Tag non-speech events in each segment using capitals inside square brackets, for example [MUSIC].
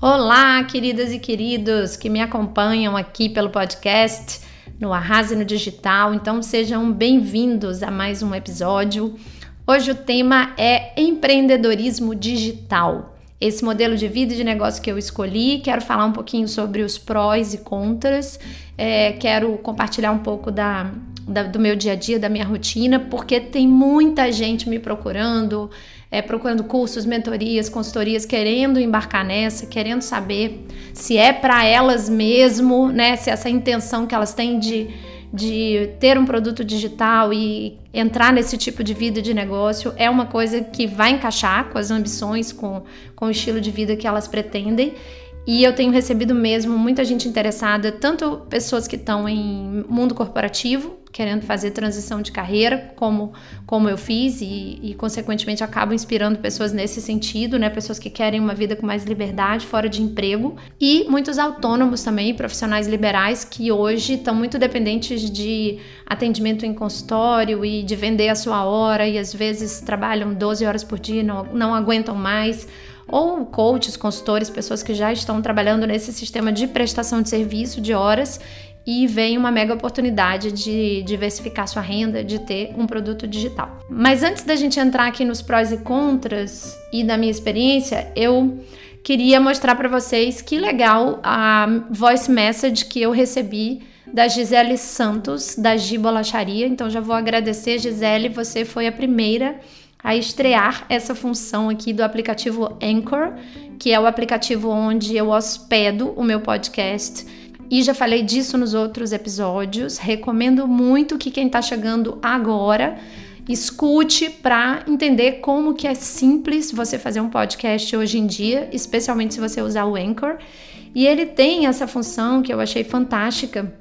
Olá, queridas e queridos que me acompanham aqui pelo podcast no Arrase no Digital. Então sejam bem-vindos a mais um episódio. Hoje o tema é empreendedorismo digital. Esse modelo de vida e de negócio que eu escolhi, quero falar um pouquinho sobre os prós e contras, é, quero compartilhar um pouco da, da, do meu dia a dia, da minha rotina, porque tem muita gente me procurando é, procurando cursos, mentorias, consultorias, querendo embarcar nessa, querendo saber se é para elas mesmo, né? Se essa intenção que elas têm de, de ter um produto digital e entrar nesse tipo de vida de negócio é uma coisa que vai encaixar com as ambições, com, com o estilo de vida que elas pretendem. E eu tenho recebido mesmo muita gente interessada, tanto pessoas que estão em mundo corporativo, querendo fazer transição de carreira, como, como eu fiz, e, e, consequentemente acabo inspirando pessoas nesse sentido, né? Pessoas que querem uma vida com mais liberdade, fora de emprego, e muitos autônomos também, profissionais liberais, que hoje estão muito dependentes de atendimento em consultório e de vender a sua hora, e às vezes trabalham 12 horas por dia, não, não aguentam mais ou coaches, consultores, pessoas que já estão trabalhando nesse sistema de prestação de serviço de horas e vem uma mega oportunidade de diversificar sua renda, de ter um produto digital. Mas antes da gente entrar aqui nos prós e contras e da minha experiência, eu queria mostrar para vocês que legal a voice message que eu recebi da Gisele Santos, da Gibolacharia. Então já vou agradecer, Gisele, você foi a primeira a estrear essa função aqui do aplicativo Anchor, que é o aplicativo onde eu hospedo o meu podcast. E já falei disso nos outros episódios. Recomendo muito que quem está chegando agora escute para entender como que é simples você fazer um podcast hoje em dia, especialmente se você usar o Anchor. E ele tem essa função que eu achei fantástica,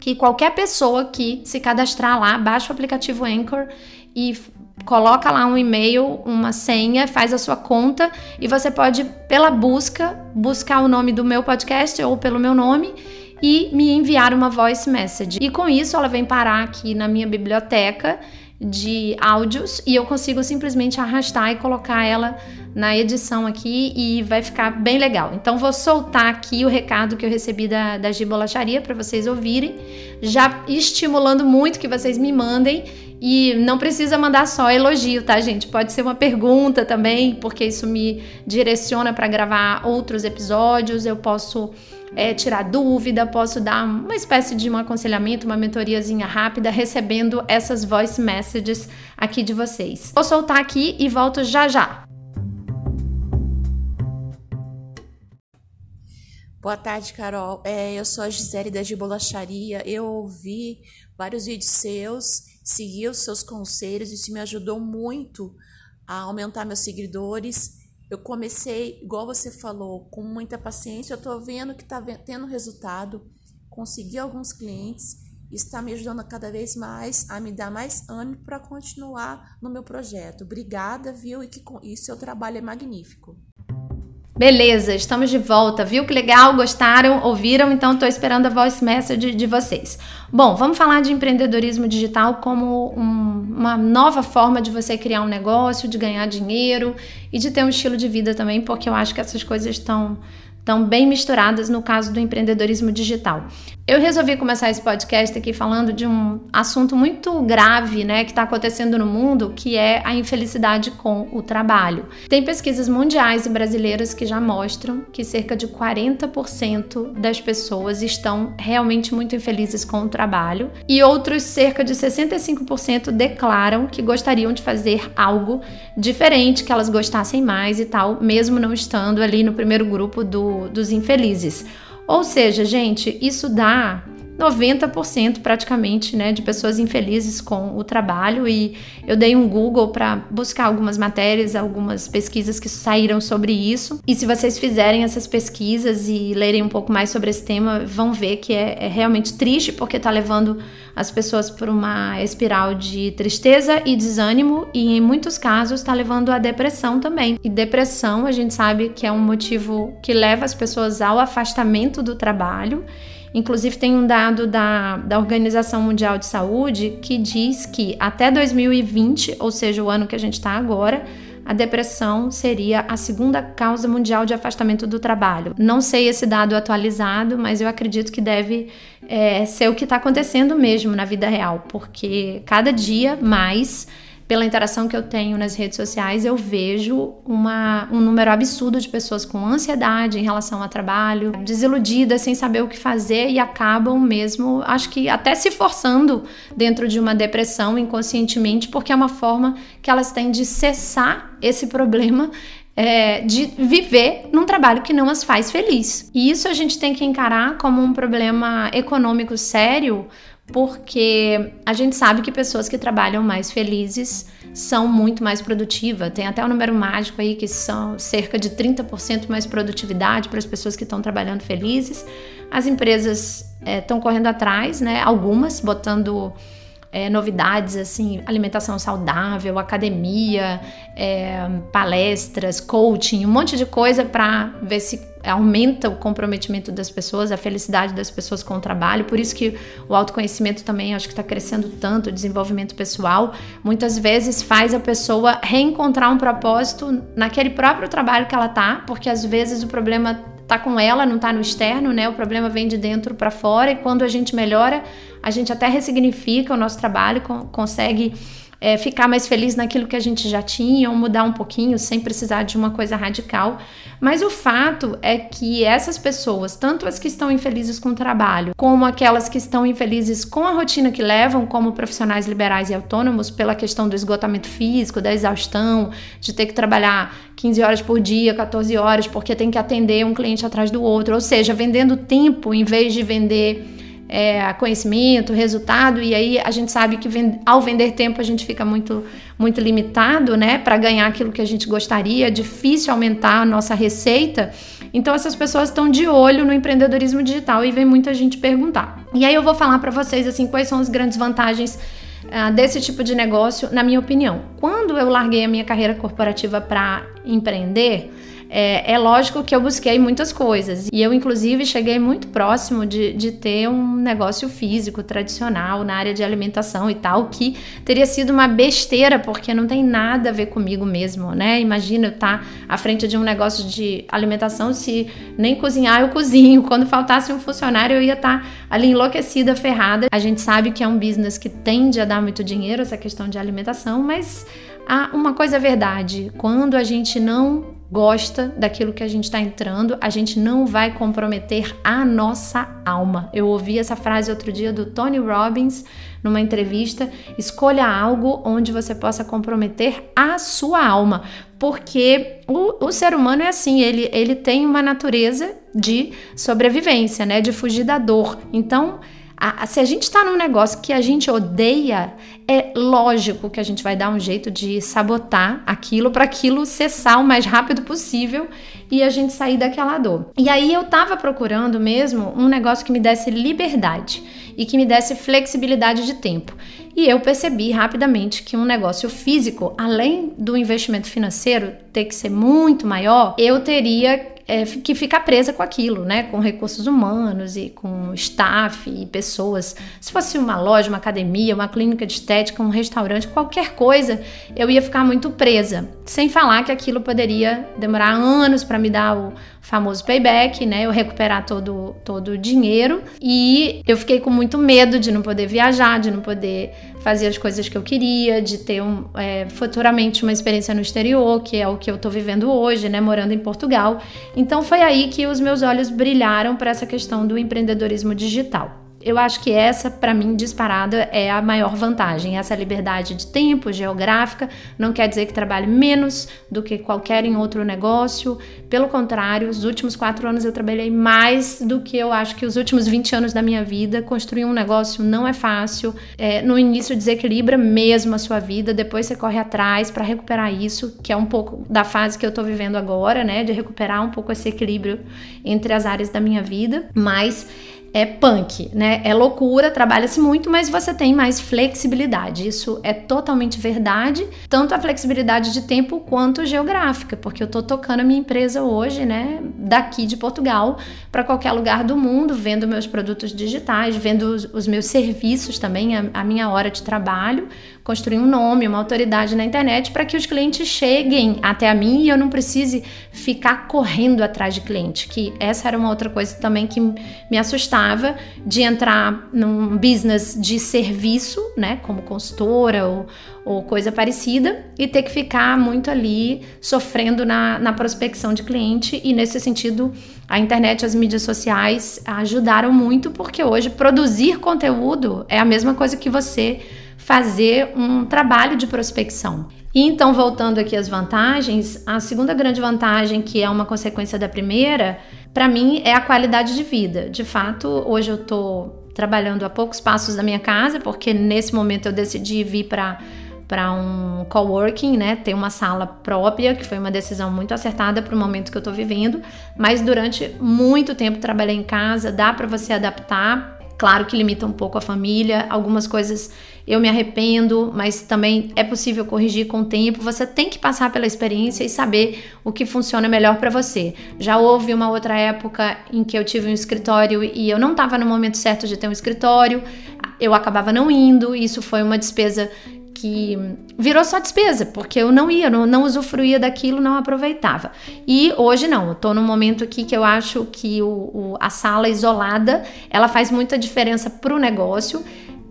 que qualquer pessoa que se cadastrar lá, baixa o aplicativo Anchor e coloca lá um e-mail, uma senha, faz a sua conta e você pode, pela busca, buscar o nome do meu podcast ou pelo meu nome e me enviar uma voice message. E com isso ela vem parar aqui na minha biblioteca de áudios e eu consigo simplesmente arrastar e colocar ela na edição aqui e vai ficar bem legal. Então vou soltar aqui o recado que eu recebi da, da Gibolacharia para vocês ouvirem, já estimulando muito que vocês me mandem e não precisa mandar só elogio, tá, gente? Pode ser uma pergunta também, porque isso me direciona para gravar outros episódios. Eu posso é, tirar dúvida, posso dar uma espécie de um aconselhamento, uma mentoriazinha rápida, recebendo essas voice messages aqui de vocês. Vou soltar aqui e volto já já. Boa tarde, Carol. É, eu sou a Gisele da Gibolacharia. Eu ouvi vários vídeos seus seguir os seus conselhos, isso me ajudou muito a aumentar meus seguidores. Eu comecei, igual você falou, com muita paciência, eu estou vendo que está tendo resultado, consegui alguns clientes, está me ajudando cada vez mais a me dar mais ânimo para continuar no meu projeto. Obrigada, viu? E que e seu trabalho é magnífico. Beleza, estamos de volta. Viu que legal? Gostaram? Ouviram? Então estou esperando a voice message de vocês. Bom, vamos falar de empreendedorismo digital como um, uma nova forma de você criar um negócio, de ganhar dinheiro e de ter um estilo de vida também, porque eu acho que essas coisas estão estão bem misturadas no caso do empreendedorismo digital. Eu resolvi começar esse podcast aqui falando de um assunto muito grave, né, que está acontecendo no mundo, que é a infelicidade com o trabalho. Tem pesquisas mundiais e brasileiras que já mostram que cerca de 40% das pessoas estão realmente muito infelizes com o trabalho e outros cerca de 65% declaram que gostariam de fazer algo diferente, que elas gostassem mais e tal, mesmo não estando ali no primeiro grupo do, dos infelizes. Ou seja, gente, isso dá 90% praticamente, né, de pessoas infelizes com o trabalho e eu dei um Google para buscar algumas matérias, algumas pesquisas que saíram sobre isso. E se vocês fizerem essas pesquisas e lerem um pouco mais sobre esse tema, vão ver que é, é realmente triste porque está levando as pessoas por uma espiral de tristeza e desânimo e em muitos casos está levando à depressão também. E depressão, a gente sabe que é um motivo que leva as pessoas ao afastamento do trabalho Inclusive, tem um dado da, da Organização Mundial de Saúde que diz que até 2020, ou seja, o ano que a gente está agora, a depressão seria a segunda causa mundial de afastamento do trabalho. Não sei esse dado atualizado, mas eu acredito que deve é, ser o que está acontecendo mesmo na vida real, porque cada dia mais pela interação que eu tenho nas redes sociais, eu vejo uma, um número absurdo de pessoas com ansiedade em relação ao trabalho, desiludidas, sem saber o que fazer e acabam mesmo, acho que até se forçando dentro de uma depressão inconscientemente, porque é uma forma que elas têm de cessar esse problema é, de viver num trabalho que não as faz feliz. E isso a gente tem que encarar como um problema econômico sério, porque a gente sabe que pessoas que trabalham mais felizes são muito mais produtivas. Tem até um número mágico aí que são cerca de 30% mais produtividade para as pessoas que estão trabalhando felizes. As empresas estão é, correndo atrás, né? Algumas botando é, novidades assim, alimentação saudável, academia, é, palestras, coaching, um monte de coisa para ver se aumenta o comprometimento das pessoas, a felicidade das pessoas com o trabalho. Por isso que o autoconhecimento também acho que está crescendo tanto, o desenvolvimento pessoal, muitas vezes faz a pessoa reencontrar um propósito naquele próprio trabalho que ela tá, porque às vezes o problema tá com ela, não tá no externo, né? O problema vem de dentro para fora e quando a gente melhora, a gente até ressignifica o nosso trabalho, consegue é, ficar mais feliz naquilo que a gente já tinha ou mudar um pouquinho sem precisar de uma coisa radical. Mas o fato é que essas pessoas, tanto as que estão infelizes com o trabalho, como aquelas que estão infelizes com a rotina que levam, como profissionais liberais e autônomos, pela questão do esgotamento físico, da exaustão, de ter que trabalhar 15 horas por dia, 14 horas, porque tem que atender um cliente atrás do outro, ou seja, vendendo tempo em vez de vender é, conhecimento, resultado, e aí a gente sabe que vend ao vender tempo a gente fica muito, muito limitado, né, para ganhar aquilo que a gente gostaria, é difícil aumentar a nossa receita. Então essas pessoas estão de olho no empreendedorismo digital e vem muita gente perguntar. E aí eu vou falar para vocês assim quais são as grandes vantagens uh, desse tipo de negócio, na minha opinião. Quando eu larguei a minha carreira corporativa para empreender, é, é, lógico que eu busquei muitas coisas e eu, inclusive, cheguei muito próximo de, de ter um negócio físico tradicional na área de alimentação e tal, que teria sido uma besteira, porque não tem nada a ver comigo mesmo, né? Imagina eu estar tá à frente de um negócio de alimentação se nem cozinhar eu cozinho. Quando faltasse um funcionário, eu ia estar tá ali enlouquecida, ferrada. A gente sabe que é um business que tende a dar muito dinheiro, essa questão de alimentação, mas ah, uma coisa é verdade: quando a gente não gosta daquilo que a gente está entrando, a gente não vai comprometer a nossa alma. Eu ouvi essa frase outro dia do Tony Robbins numa entrevista: escolha algo onde você possa comprometer a sua alma, porque o, o ser humano é assim, ele, ele tem uma natureza de sobrevivência, né, de fugir da dor. Então a, a, se a gente está num negócio que a gente odeia, é lógico que a gente vai dar um jeito de sabotar aquilo para aquilo cessar o mais rápido possível e a gente sair daquela dor. E aí eu tava procurando mesmo um negócio que me desse liberdade e que me desse flexibilidade de tempo. E eu percebi rapidamente que um negócio físico, além do investimento financeiro ter que ser muito maior, eu teria é, que ficar presa com aquilo, né? Com recursos humanos e com staff e pessoas. Se fosse uma loja, uma academia, uma clínica de estética, um restaurante, qualquer coisa, eu ia ficar muito presa. Sem falar que aquilo poderia demorar anos para me dar o famoso payback, né? Eu recuperar todo, todo o dinheiro. E eu fiquei com muito medo de não poder viajar, de não poder fazer as coisas que eu queria, de ter um, é, futuramente uma experiência no exterior, que é o que eu tô vivendo hoje, né? Morando em Portugal. Então foi aí que os meus olhos brilharam para essa questão do empreendedorismo digital. Eu acho que essa, para mim, disparada, é a maior vantagem. Essa liberdade de tempo geográfica não quer dizer que trabalhe menos do que qualquer em outro negócio. Pelo contrário, os últimos quatro anos eu trabalhei mais do que eu acho que os últimos 20 anos da minha vida. Construir um negócio não é fácil. É, no início desequilibra mesmo a sua vida, depois você corre atrás para recuperar isso, que é um pouco da fase que eu tô vivendo agora, né? De recuperar um pouco esse equilíbrio entre as áreas da minha vida. Mas é punk, né? É loucura, trabalha-se muito, mas você tem mais flexibilidade. Isso é totalmente verdade, tanto a flexibilidade de tempo quanto geográfica, porque eu tô tocando a minha empresa hoje, né, daqui de Portugal para qualquer lugar do mundo, vendo meus produtos digitais, vendo os, meus serviços também, a minha hora de trabalho, construir um nome, uma autoridade na internet para que os clientes cheguem até a mim e eu não precise ficar correndo atrás de cliente. Que essa era uma outra coisa também que me assustava de entrar num business de serviço, né, como consultora ou, ou coisa parecida, e ter que ficar muito ali sofrendo na, na prospecção de cliente. E nesse sentido, a internet, as mídias sociais ajudaram muito, porque hoje produzir conteúdo é a mesma coisa que você fazer um trabalho de prospecção. E então, voltando aqui às vantagens, a segunda grande vantagem, que é uma consequência da primeira, para mim é a qualidade de vida. De fato, hoje eu estou trabalhando a poucos passos da minha casa, porque nesse momento eu decidi vir para para um coworking, né, ter uma sala própria, que foi uma decisão muito acertada para o momento que eu estou vivendo, mas durante muito tempo trabalhei em casa, dá para você adaptar Claro que limita um pouco a família, algumas coisas eu me arrependo, mas também é possível corrigir com o tempo. Você tem que passar pela experiência e saber o que funciona melhor para você. Já houve uma outra época em que eu tive um escritório e eu não estava no momento certo de ter um escritório, eu acabava não indo, isso foi uma despesa que virou só despesa, porque eu não ia, não, não usufruía daquilo, não aproveitava. E hoje não, tô num momento aqui que eu acho que o, o a sala isolada, ela faz muita diferença para o negócio.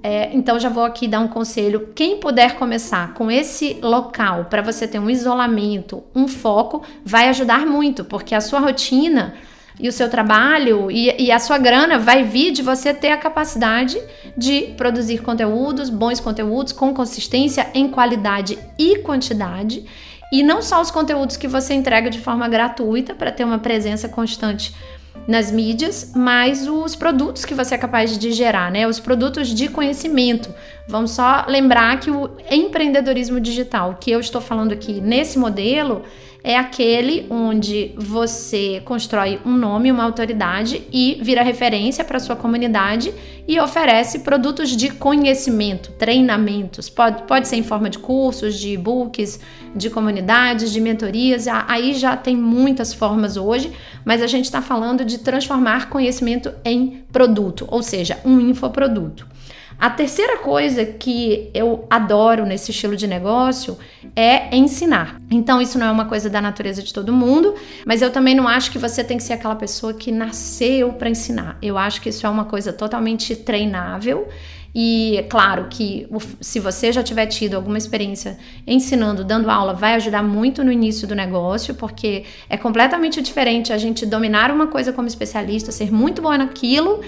É, então já vou aqui dar um conselho. Quem puder começar com esse local para você ter um isolamento, um foco, vai ajudar muito, porque a sua rotina e o seu trabalho e, e, a sua grana vai vir de você ter a capacidade de produzir conteúdos, bons conteúdos, com consistência, em qualidade e quantidade. E não só os conteúdos que você entrega de forma gratuita para ter uma presença constante nas mídias, mas os produtos que você é capaz de gerar, né? Os produtos de conhecimento. Vamos só lembrar que o empreendedorismo digital que eu estou falando aqui nesse modelo é aquele onde você constrói um nome, uma autoridade e vira referência para sua comunidade e oferece produtos de conhecimento, treinamentos. Pode, pode ser em forma de cursos, de e-books, de comunidades, de mentorias. Aí já tem muitas formas hoje, mas a gente está falando de transformar conhecimento em produto, ou seja, um infoproduto. A terceira coisa que eu adoro nesse estilo de negócio é ensinar. Então, isso não é uma coisa da natureza de todo mundo, mas eu também não acho que você tem que ser aquela pessoa que nasceu para ensinar. Eu acho que isso é uma coisa totalmente treinável. E é claro que se você já tiver tido alguma experiência ensinando, dando aula, vai ajudar muito no início do negócio, porque é completamente diferente a gente dominar uma coisa como especialista, ser muito bom naquilo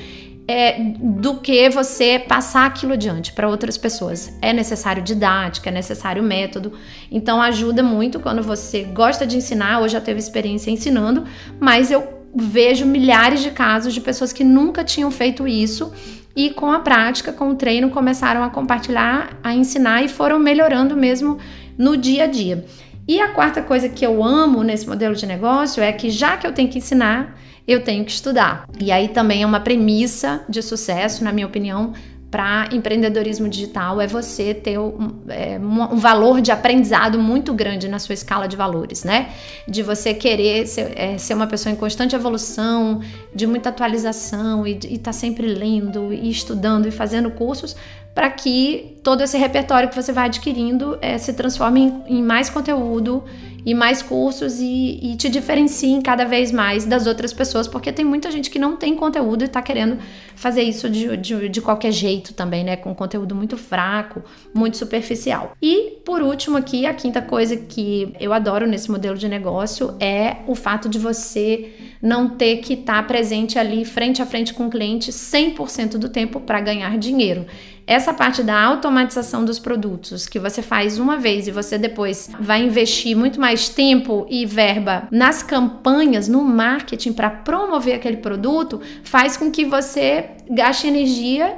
é, do que você passar aquilo adiante para outras pessoas. É necessário didática, é necessário método. Então ajuda muito quando você gosta de ensinar ou já teve experiência ensinando, mas eu vejo milhares de casos de pessoas que nunca tinham feito isso e com a prática, com o treino, começaram a compartilhar, a ensinar e foram melhorando mesmo no dia a dia. E a quarta coisa que eu amo nesse modelo de negócio é que já que eu tenho que ensinar, eu tenho que estudar. E aí também é uma premissa de sucesso, na minha opinião, para empreendedorismo digital é você ter um, é, um, valor de aprendizado muito grande na sua escala de valores, né? De você querer ser, é, ser uma pessoa em constante evolução, de muita atualização e estar tá sempre lendo e estudando e fazendo cursos para que todo esse repertório que você vai adquirindo é, se transforme em, em mais conteúdo e mais cursos e, e te diferenciem cada vez mais das outras pessoas, porque tem muita gente que não tem conteúdo e está querendo fazer isso de, de, de, qualquer jeito também, né? Com conteúdo muito fraco, muito superficial. E por último, aqui, a quinta coisa que eu adoro nesse modelo de negócio é o fato de você não ter que estar tá presente ali frente a frente com o cliente 100% do tempo para ganhar dinheiro. Essa parte da automatização dos produtos que você faz uma vez e você depois vai investir muito mais tempo e verba nas campanhas, no marketing para promover aquele produto, faz com que você gaste energia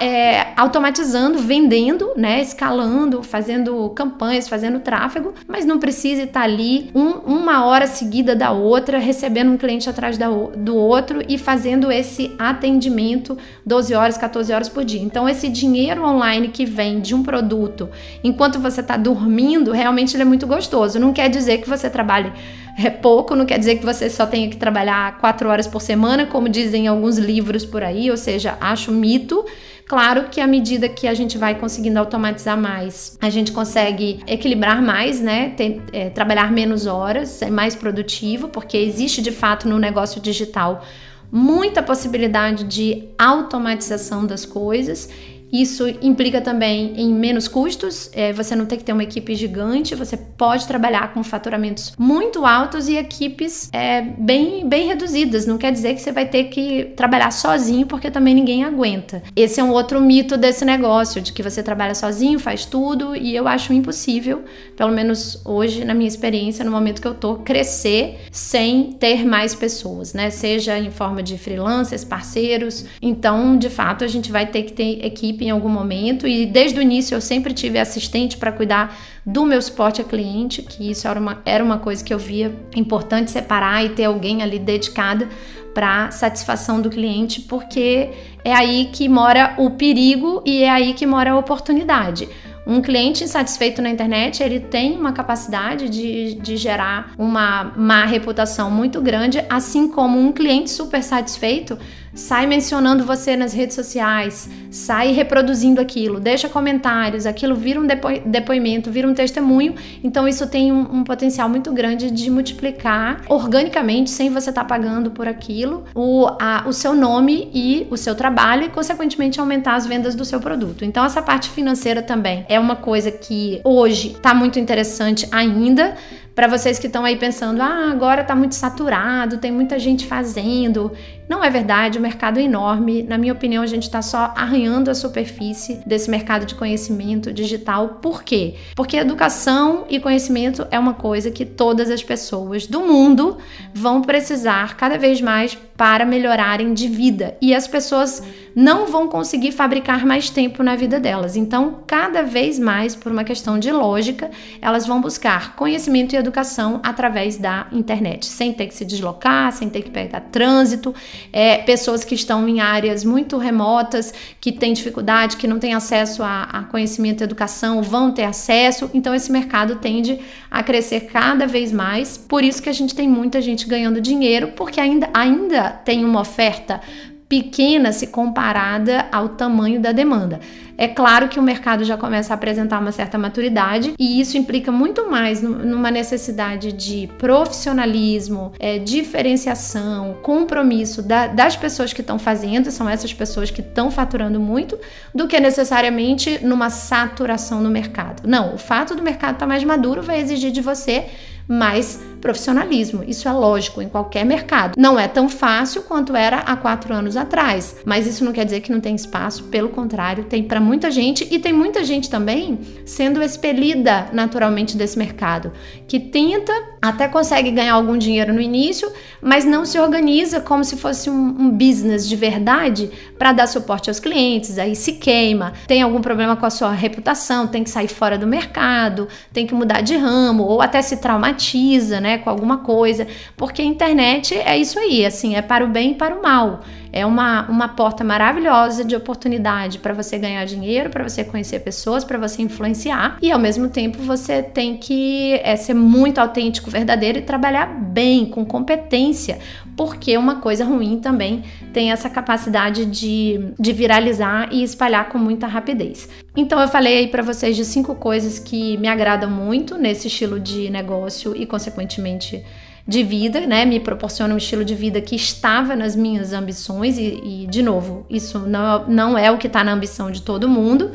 é, automatizando, vendendo, né, escalando, fazendo campanhas, fazendo tráfego, mas não precisa estar ali um, uma hora seguida da outra, recebendo um cliente atrás da, do outro e fazendo esse atendimento 12 horas, 14 horas por dia. Então, esse dinheiro online que vem de um produto enquanto você está dormindo, realmente ele é muito gostoso. Não quer dizer que você trabalhe é pouco, não quer dizer que você só tenha que trabalhar quatro horas por semana, como dizem alguns livros por aí, ou seja, acho mito. Claro que à medida que a gente vai conseguindo automatizar mais, a gente consegue equilibrar mais, né? Tem, é, trabalhar menos horas, ser mais produtivo, porque existe de fato no negócio digital muita possibilidade de automatização das coisas isso implica também em menos custos, é, você não tem que ter uma equipe gigante, você pode trabalhar com faturamentos muito altos e equipes é, bem, bem reduzidas. Não quer dizer que você vai ter que trabalhar sozinho, porque também ninguém aguenta. Esse é um outro mito desse negócio, de que você trabalha sozinho, faz tudo, e eu acho impossível, pelo menos hoje, na minha experiência, no momento que eu tô, crescer sem ter mais pessoas, né? Seja em forma de freelancers, parceiros. Então, de fato, a gente vai ter que ter equipe em algum momento e desde o início eu sempre tive assistente para cuidar do meu suporte a cliente, que isso era uma, era uma coisa que eu via importante separar e ter alguém ali dedicada para satisfação do cliente, porque é aí que mora o perigo e é aí que mora a oportunidade. Um cliente insatisfeito na internet, ele tem uma capacidade de, de gerar uma má reputação muito grande, assim como um cliente super satisfeito sai mencionando você nas redes sociais, sai reproduzindo aquilo, deixa comentários, aquilo vira um depo depoimento, vira um testemunho. Então isso tem um, um, potencial muito grande de multiplicar organicamente, sem você estar tá pagando por aquilo, o, a, o seu nome e o seu trabalho e, consequentemente, aumentar as vendas do seu produto. Então essa parte financeira também é uma coisa que hoje está muito interessante ainda para vocês que estão aí pensando, ah, agora está muito saturado, tem muita gente fazendo. Não é verdade, o mercado é enorme. Na minha opinião, a gente está só arranhando a superfície desse mercado de conhecimento digital. Por quê? Porque educação e conhecimento é uma coisa que todas as pessoas do mundo vão precisar cada vez mais para melhorarem de vida. E as pessoas não vão conseguir fabricar mais tempo na vida delas. Então, cada vez mais, por uma questão de lógica, elas vão buscar conhecimento e educação através da internet, sem ter que se deslocar, sem ter que pegar trânsito é, pessoas que estão em áreas muito remotas, que têm dificuldade, que não têm acesso a, a conhecimento e educação, vão ter acesso. Então, esse mercado tende a crescer cada vez mais. Por isso que a gente tem muita gente ganhando dinheiro, porque ainda, ainda tem uma oferta pequena se comparada ao tamanho da demanda. É claro que o mercado já começa a apresentar uma certa maturidade e isso implica muito mais numa necessidade de profissionalismo, é, diferenciação, compromisso da, das pessoas que estão fazendo, são essas pessoas que estão faturando muito, do que necessariamente numa saturação no mercado. Não, o fato do mercado estar tá mais maduro vai exigir de você mais profissionalismo. Isso é lógico em qualquer mercado. Não é tão fácil quanto era há quatro anos atrás, mas isso não quer dizer que não tem espaço, pelo contrário, tem para muita gente e tem muita gente também sendo expelida naturalmente desse mercado, que tenta, até consegue ganhar algum dinheiro no início, mas não se organiza como se fosse um, um business de verdade para dar suporte aos clientes, aí se queima, tem algum problema com a sua reputação, tem que sair fora do mercado, tem que mudar de ramo ou até se traumatiza, né? Com alguma coisa, porque a internet é isso aí, assim, é para o bem e para o mal. É uma, uma porta maravilhosa de oportunidade para você ganhar dinheiro, para você conhecer pessoas, para você influenciar e ao mesmo tempo você tem que é, ser muito autêntico, verdadeiro e trabalhar bem, com competência, porque uma coisa ruim também tem essa capacidade de, de viralizar e espalhar com muita rapidez. Então eu falei aí para vocês de cinco coisas que me agradam muito nesse estilo de negócio e consequentemente de vida, né? Me proporciona um estilo de vida que estava nas minhas ambições e, e de novo, isso não, não é o que está na ambição de todo mundo.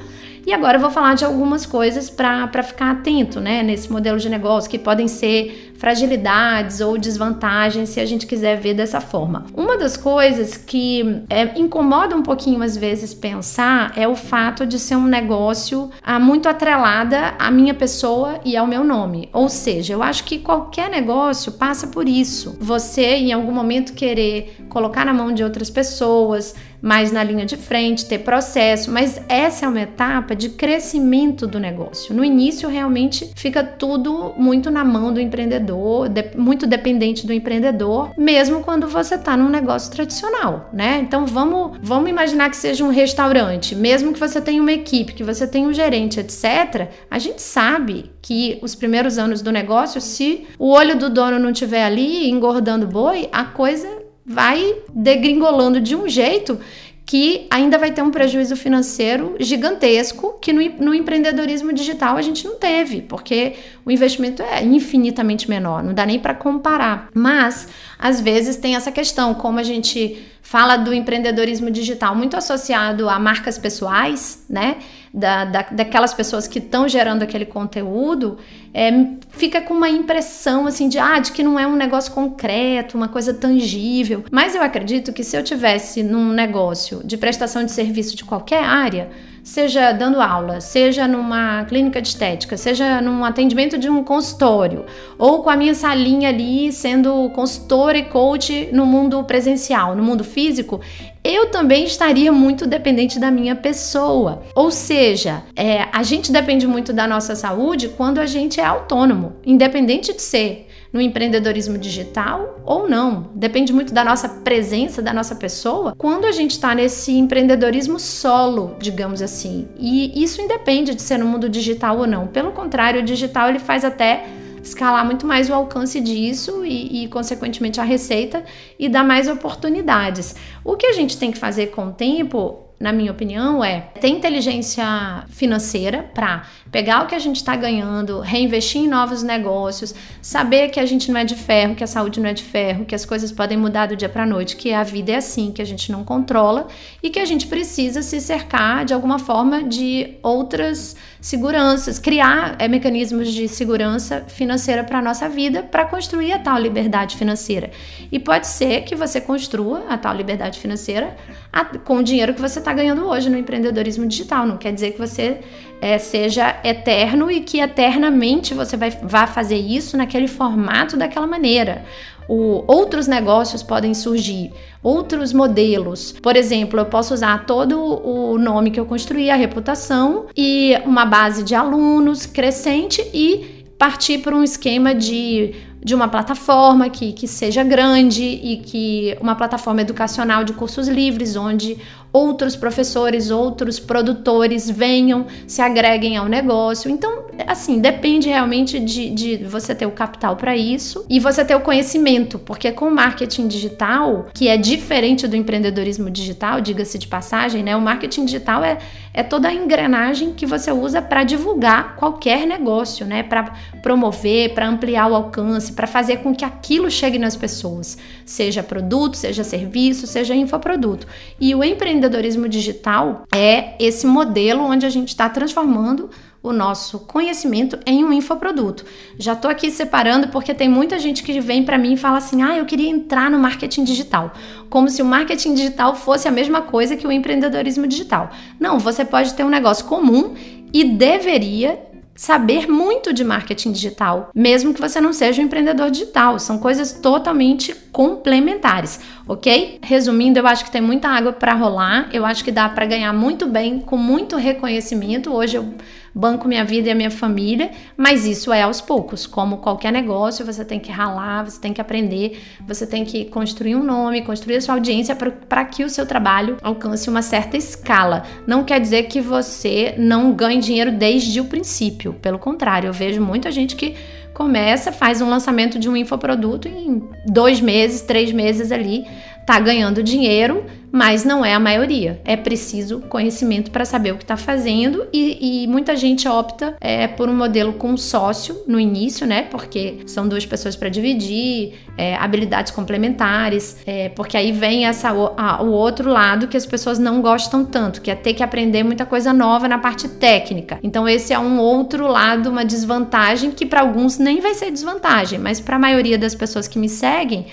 E agora eu vou falar de algumas coisas para ficar atento, né, nesse modelo de negócio, que podem ser fragilidades ou desvantagens, se a gente quiser ver dessa forma. Uma das coisas que é, incomoda um pouquinho às vezes pensar é o fato de ser um negócio ah, muito atrelada à minha pessoa e ao meu nome. Ou seja, eu acho que qualquer negócio passa por isso. Você, em algum momento, querer colocar na mão de outras pessoas, mais na linha de frente, ter processo, mas essa é uma etapa de crescimento do negócio. No início, realmente fica tudo muito na mão do empreendedor, de, muito dependente do empreendedor, mesmo quando você está num negócio tradicional, né? Então vamos, vamos imaginar que seja um restaurante, mesmo que você tenha uma equipe, que você tenha um gerente, etc. A gente sabe que os primeiros anos do negócio, se o olho do dono não tiver ali engordando boi, a coisa vai degringolando de um jeito que ainda vai ter um prejuízo financeiro gigantesco que no, no, empreendedorismo digital a gente não teve, porque o investimento é infinitamente menor, não dá nem para comparar. Mas às vezes tem essa questão, como a gente fala do empreendedorismo digital muito associado a marcas pessoais, né? Da, da daquelas pessoas que estão gerando aquele conteúdo, é, fica com uma impressão assim de, ah, de que não é um negócio concreto, uma coisa tangível. Mas eu acredito que se eu tivesse num negócio de prestação de serviço de qualquer área, seja dando aula, seja numa clínica de estética, seja num atendimento de um consultório, ou com a minha salinha ali sendo consultora e coach no mundo presencial, no mundo físico, eu também estaria muito dependente da minha pessoa. Ou seja, é, a gente depende muito da nossa saúde quando a gente é autônomo, independente de ser no empreendedorismo digital ou não. Depende muito da nossa presença, da nossa pessoa, quando a gente está nesse empreendedorismo solo, digamos assim. E isso independe de ser no mundo digital ou não. Pelo contrário, o digital ele faz até escalar muito mais o alcance disso e, e, consequentemente, a receita e dar mais oportunidades. O que a gente tem que fazer com o tempo na minha opinião, é ter inteligência financeira para pegar o que a gente está ganhando, reinvestir em novos negócios, saber que a gente não é de ferro, que a saúde não é de ferro, que as coisas podem mudar do dia para noite, que a vida é assim, que a gente não controla e que a gente precisa se cercar de alguma forma de outras seguranças, criar é, mecanismos de segurança financeira para a nossa vida para construir a tal liberdade financeira. E pode ser que você construa a tal liberdade financeira a, com o dinheiro que você está ganhando hoje no empreendedorismo digital. Não quer dizer que você é, seja eterno e que eternamente você vai, vá fazer isso naquele formato daquela maneira. O, outros negócios podem surgir, outros modelos. Por exemplo, eu posso usar todo o nome que eu construí, a reputação e uma base de alunos crescente e partir para um esquema de de uma plataforma que, que seja grande e que uma plataforma educacional de cursos livres, onde outros professores, outros produtores venham, se agreguem ao negócio. Então, assim, depende realmente de, de você ter o capital para isso e você ter o conhecimento, porque com o marketing digital, que é diferente do empreendedorismo digital, diga-se de passagem, né? O marketing digital é, é toda a engrenagem que você usa para divulgar qualquer negócio, né? Para promover, para ampliar o alcance, para fazer com que aquilo chegue nas pessoas, seja produto, seja serviço, seja infoproduto. E o empreendedorismo empreendedorismo digital é esse modelo onde a gente está transformando o nosso conhecimento em um infoproduto. Já estou aqui separando porque tem muita gente que vem para mim e fala assim: "Ah, eu queria entrar no marketing digital", como se o marketing digital fosse a mesma coisa que o empreendedorismo digital. Não, você pode ter um negócio comum e deveria saber muito de marketing digital, mesmo que você não seja um empreendedor digital. São coisas totalmente complementares, ok? Resumindo, eu acho que tem muita água para rolar. Eu acho que dá para ganhar muito bem com muito reconhecimento. Hoje eu banco minha vida e a minha família, mas isso é aos poucos. Como qualquer negócio, você tem que ralar, você tem que aprender, você tem que construir um nome, construir a sua audiência para que o seu trabalho alcance uma certa escala. Não quer dizer que você não ganhe dinheiro desde o princípio. Pelo contrário, eu vejo muita gente que começa, faz um lançamento de um infoproduto e em dois meses, três meses ali tá ganhando dinheiro, mas não é a maioria. É preciso conhecimento para saber o que está fazendo e, e, muita gente opta é, por um modelo com sócio no início, né? Porque são duas pessoas para dividir, é, habilidades complementares, é, porque aí vem essa, a, o outro lado que as pessoas não gostam tanto, que é ter que aprender muita coisa nova na parte técnica. Então esse é um outro lado, uma desvantagem que para alguns nem vai ser desvantagem, mas para a maioria das pessoas que me seguem,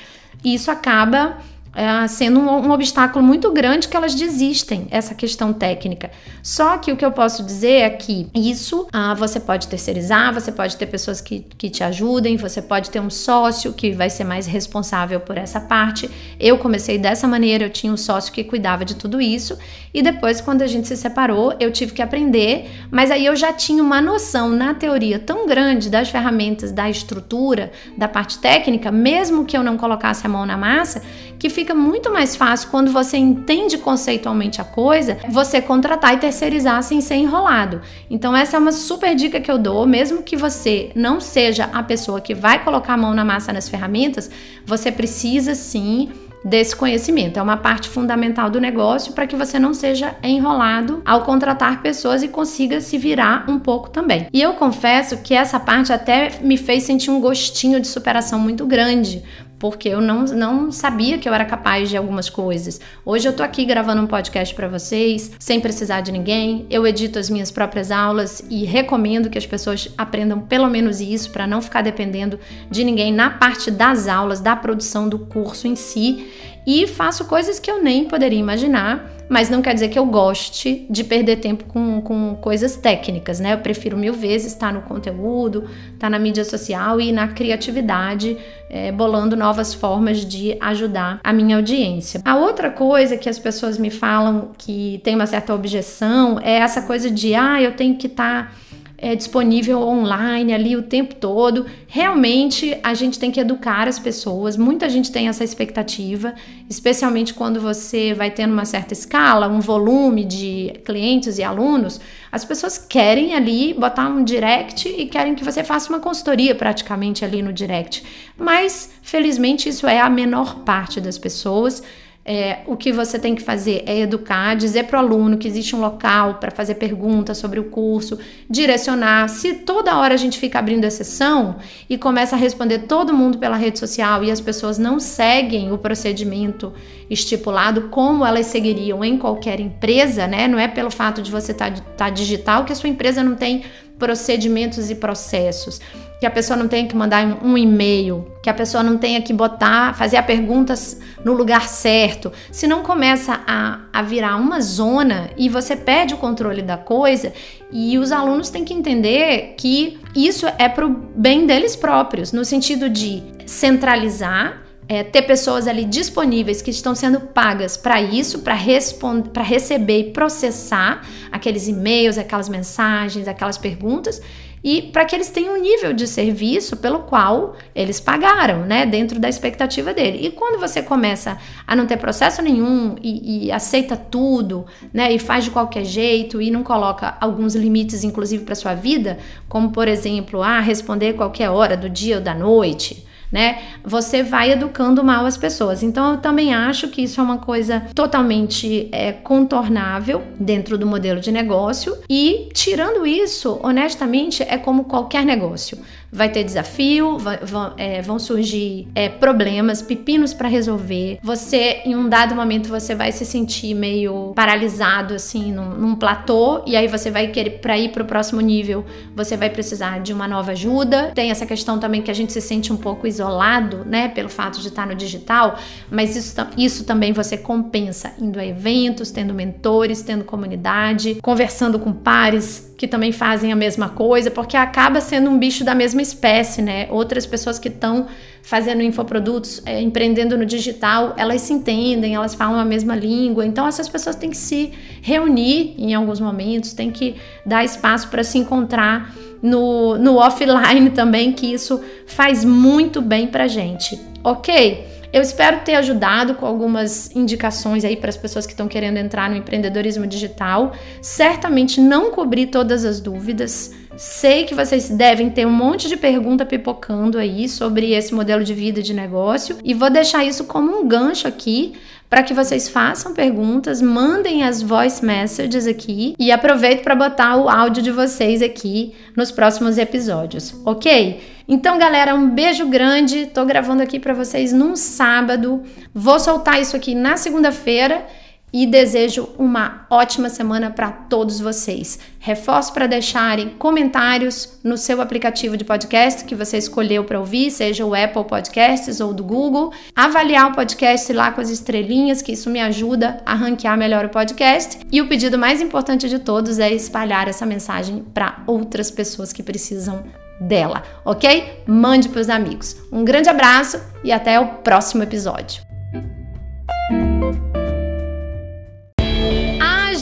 isso acaba é, sendo um, um, obstáculo muito grande que elas desistem, essa questão técnica. Só que o que eu posso dizer é que isso ah, você pode terceirizar, você pode ter pessoas que, que te ajudem, você pode ter um sócio que vai ser mais responsável por essa parte. Eu comecei dessa maneira, eu tinha um sócio que cuidava de tudo isso, e depois, quando a gente se separou, eu tive que aprender, mas aí eu já tinha uma noção na teoria tão grande das ferramentas, da estrutura, da parte técnica, mesmo que eu não colocasse a mão na massa, que fica muito mais fácil quando você entende conceitualmente a coisa, você contratar e terceirizar sem ser enrolado. Então essa é uma super dica que eu dou, mesmo que você não seja a pessoa que vai colocar a mão na massa nas ferramentas, você precisa sim desse conhecimento. É uma parte fundamental do negócio para que você não seja enrolado ao contratar pessoas e consiga se virar um pouco também. E eu confesso que essa parte até me fez sentir um gostinho de superação muito grande, porque eu não, não sabia que eu era capaz de algumas coisas. Hoje eu tô aqui gravando um podcast para vocês, sem precisar de ninguém. Eu edito as minhas próprias aulas e recomendo que as pessoas aprendam pelo menos isso para não ficar dependendo de ninguém na parte das aulas, da produção do curso em si. E faço coisas que eu nem poderia imaginar mas não quer dizer que eu goste de perder tempo com, com coisas técnicas, né? Eu prefiro mil vezes estar no conteúdo, estar na mídia social e na criatividade, é, bolando novas formas de ajudar a minha audiência. A outra coisa que as pessoas me falam que tem uma certa objeção é essa coisa de, ah, eu tenho que estar. Tá é, disponível online ali o tempo todo. Realmente a gente tem que educar as pessoas. Muita gente tem essa expectativa, especialmente quando você vai tendo uma certa escala, um volume de clientes e alunos. As pessoas querem ali botar um direct e querem que você faça uma consultoria praticamente ali no direct. Mas felizmente isso é a menor parte das pessoas. É, o que você tem que fazer é educar, dizer para o aluno que existe um local para fazer perguntas sobre o curso, direcionar. Se toda hora a gente fica abrindo exceção e começa a responder todo mundo pela rede social e as pessoas não seguem o procedimento estipulado como elas seguiriam em qualquer empresa, né? Não é pelo fato de você estar tá, tá digital que a sua empresa não tem procedimentos e processos, que a pessoa não tenha que mandar um e-mail, que a pessoa não tenha que botar, fazer a perguntas no lugar certo. Se não começa a, a virar uma zona e você perde o controle da coisa, e os alunos têm que entender que isso é para o bem deles próprios, no sentido de centralizar é, ter pessoas ali disponíveis que estão sendo pagas para isso, para receber e processar aqueles e-mails, aquelas mensagens, aquelas perguntas e para que eles tenham um nível de serviço pelo qual eles pagaram, né, dentro da expectativa dele. E quando você começa a não ter processo nenhum e, e aceita tudo, né, e faz de qualquer jeito e não coloca alguns limites, inclusive para sua vida, como por exemplo, ah, responder qualquer hora do dia ou da noite, né? Você vai educando mal as pessoas. Então eu também acho que isso é uma coisa totalmente é, contornável dentro do modelo de negócio. E tirando isso, honestamente, é como qualquer negócio vai ter desafio, vai, vão, é, vão, surgir é, problemas, pepinos para resolver. Você, em um dado momento, você vai se sentir meio paralisado, assim, num, num platô, e aí você vai querer, para ir para o próximo nível, você vai precisar de uma nova ajuda. Tem essa questão também que a gente se sente um pouco isolado, né, pelo fato de estar no digital, mas isso, isso também você compensa indo a eventos, tendo mentores, tendo comunidade, conversando com pares que também fazem a mesma coisa, porque acaba sendo um bicho da mesma espécie, né? Outras pessoas que estão fazendo infoprodutos, é, empreendendo no digital, elas se entendem, elas falam a mesma língua. Então essas pessoas têm que se reunir em alguns momentos, têm que dar espaço para se encontrar no, no offline [LAUGHS] também, que isso faz muito bem pra gente, ok? Eu espero ter ajudado com algumas indicações aí para as pessoas que estão querendo entrar no empreendedorismo digital. Certamente não cobri todas as dúvidas. Sei que vocês devem ter um monte de pergunta pipocando aí sobre esse modelo de vida de negócio e vou deixar isso como um gancho aqui para que vocês façam perguntas, mandem as voice messages aqui e aproveito para botar o áudio de vocês aqui nos próximos episódios, ok? Então, galera, um beijo grande. Tô gravando aqui para vocês num sábado. Vou soltar isso aqui na segunda-feira e desejo uma ótima semana para todos vocês. Reforço para deixarem comentários no seu aplicativo de podcast que você escolheu para ouvir, seja o Apple Podcasts ou do Google. Avaliar o podcast lá com as estrelinhas, que isso me ajuda a ranquear melhor o podcast. E o pedido mais importante de todos é espalhar essa mensagem para outras pessoas que precisam dela, ok? Mande para os amigos. Um grande abraço e até o próximo episódio.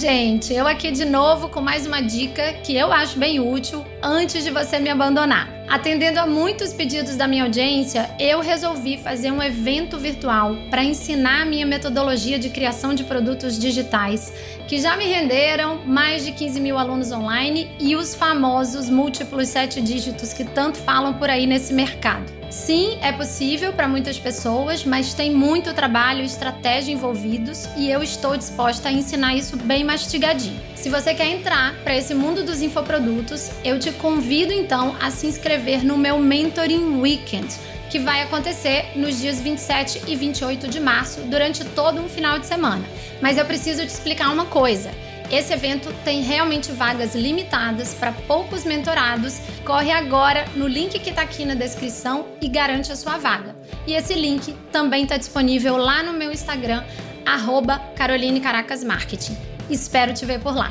Gente, eu aqui de novo com mais uma dica que eu acho bem útil antes de você me abandonar. Atendendo a muitos pedidos da minha audiência, eu resolvi fazer um evento virtual para ensinar a minha metodologia de criação de produtos digitais, que já me renderam mais de 15 mil alunos online e os famosos múltiplos sete dígitos que tanto falam por aí nesse mercado. Sim, é possível para muitas pessoas, mas tem muito trabalho e estratégia envolvidos e eu estou disposta a ensinar isso bem mastigadinho. Se você quer entrar para esse mundo dos infoprodutos, eu te convido então a se inscrever no meu Mentoring Weekend, que vai acontecer nos dias 27 e 28 de março, durante todo um final de semana. Mas eu preciso te explicar uma coisa. Esse evento tem realmente vagas limitadas para poucos mentorados. Corre agora no link que está aqui na descrição e garante a sua vaga. E esse link também está disponível lá no meu Instagram, Caroline Caracas Marketing. Espero te ver por lá.